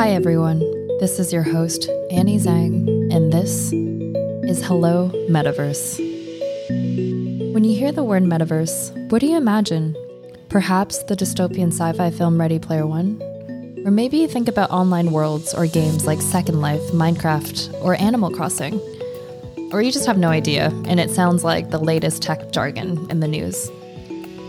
Hi, everyone. This is your host, Annie Zhang, and this is Hello Metaverse. When you hear the word metaverse, what do you imagine? Perhaps the dystopian sci fi film Ready Player One? Or maybe you think about online worlds or games like Second Life, Minecraft, or Animal Crossing. Or you just have no idea, and it sounds like the latest tech jargon in the news.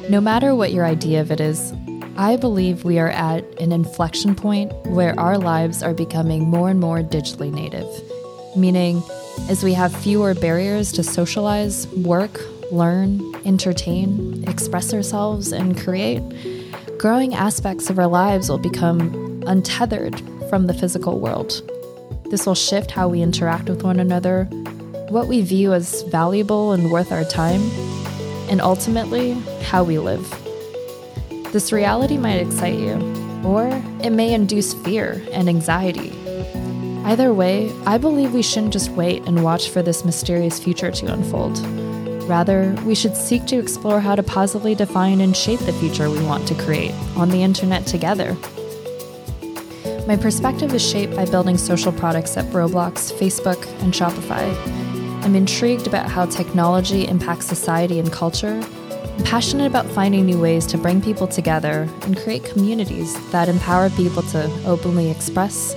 No matter what your idea of it is, I believe we are at an inflection point where our lives are becoming more and more digitally native. Meaning, as we have fewer barriers to socialize, work, learn, entertain, express ourselves, and create, growing aspects of our lives will become untethered from the physical world. This will shift how we interact with one another, what we view as valuable and worth our time, and ultimately, how we live. This reality might excite you, or it may induce fear and anxiety. Either way, I believe we shouldn't just wait and watch for this mysterious future to unfold. Rather, we should seek to explore how to positively define and shape the future we want to create on the internet together. My perspective is shaped by building social products at Roblox, Facebook, and Shopify. I'm intrigued about how technology impacts society and culture. I'm passionate about finding new ways to bring people together and create communities that empower people to openly express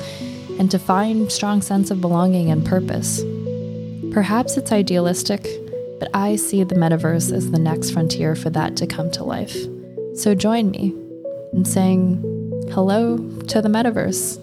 and to find strong sense of belonging and purpose. Perhaps it's idealistic, but I see the metaverse as the next frontier for that to come to life. So join me in saying hello to the metaverse.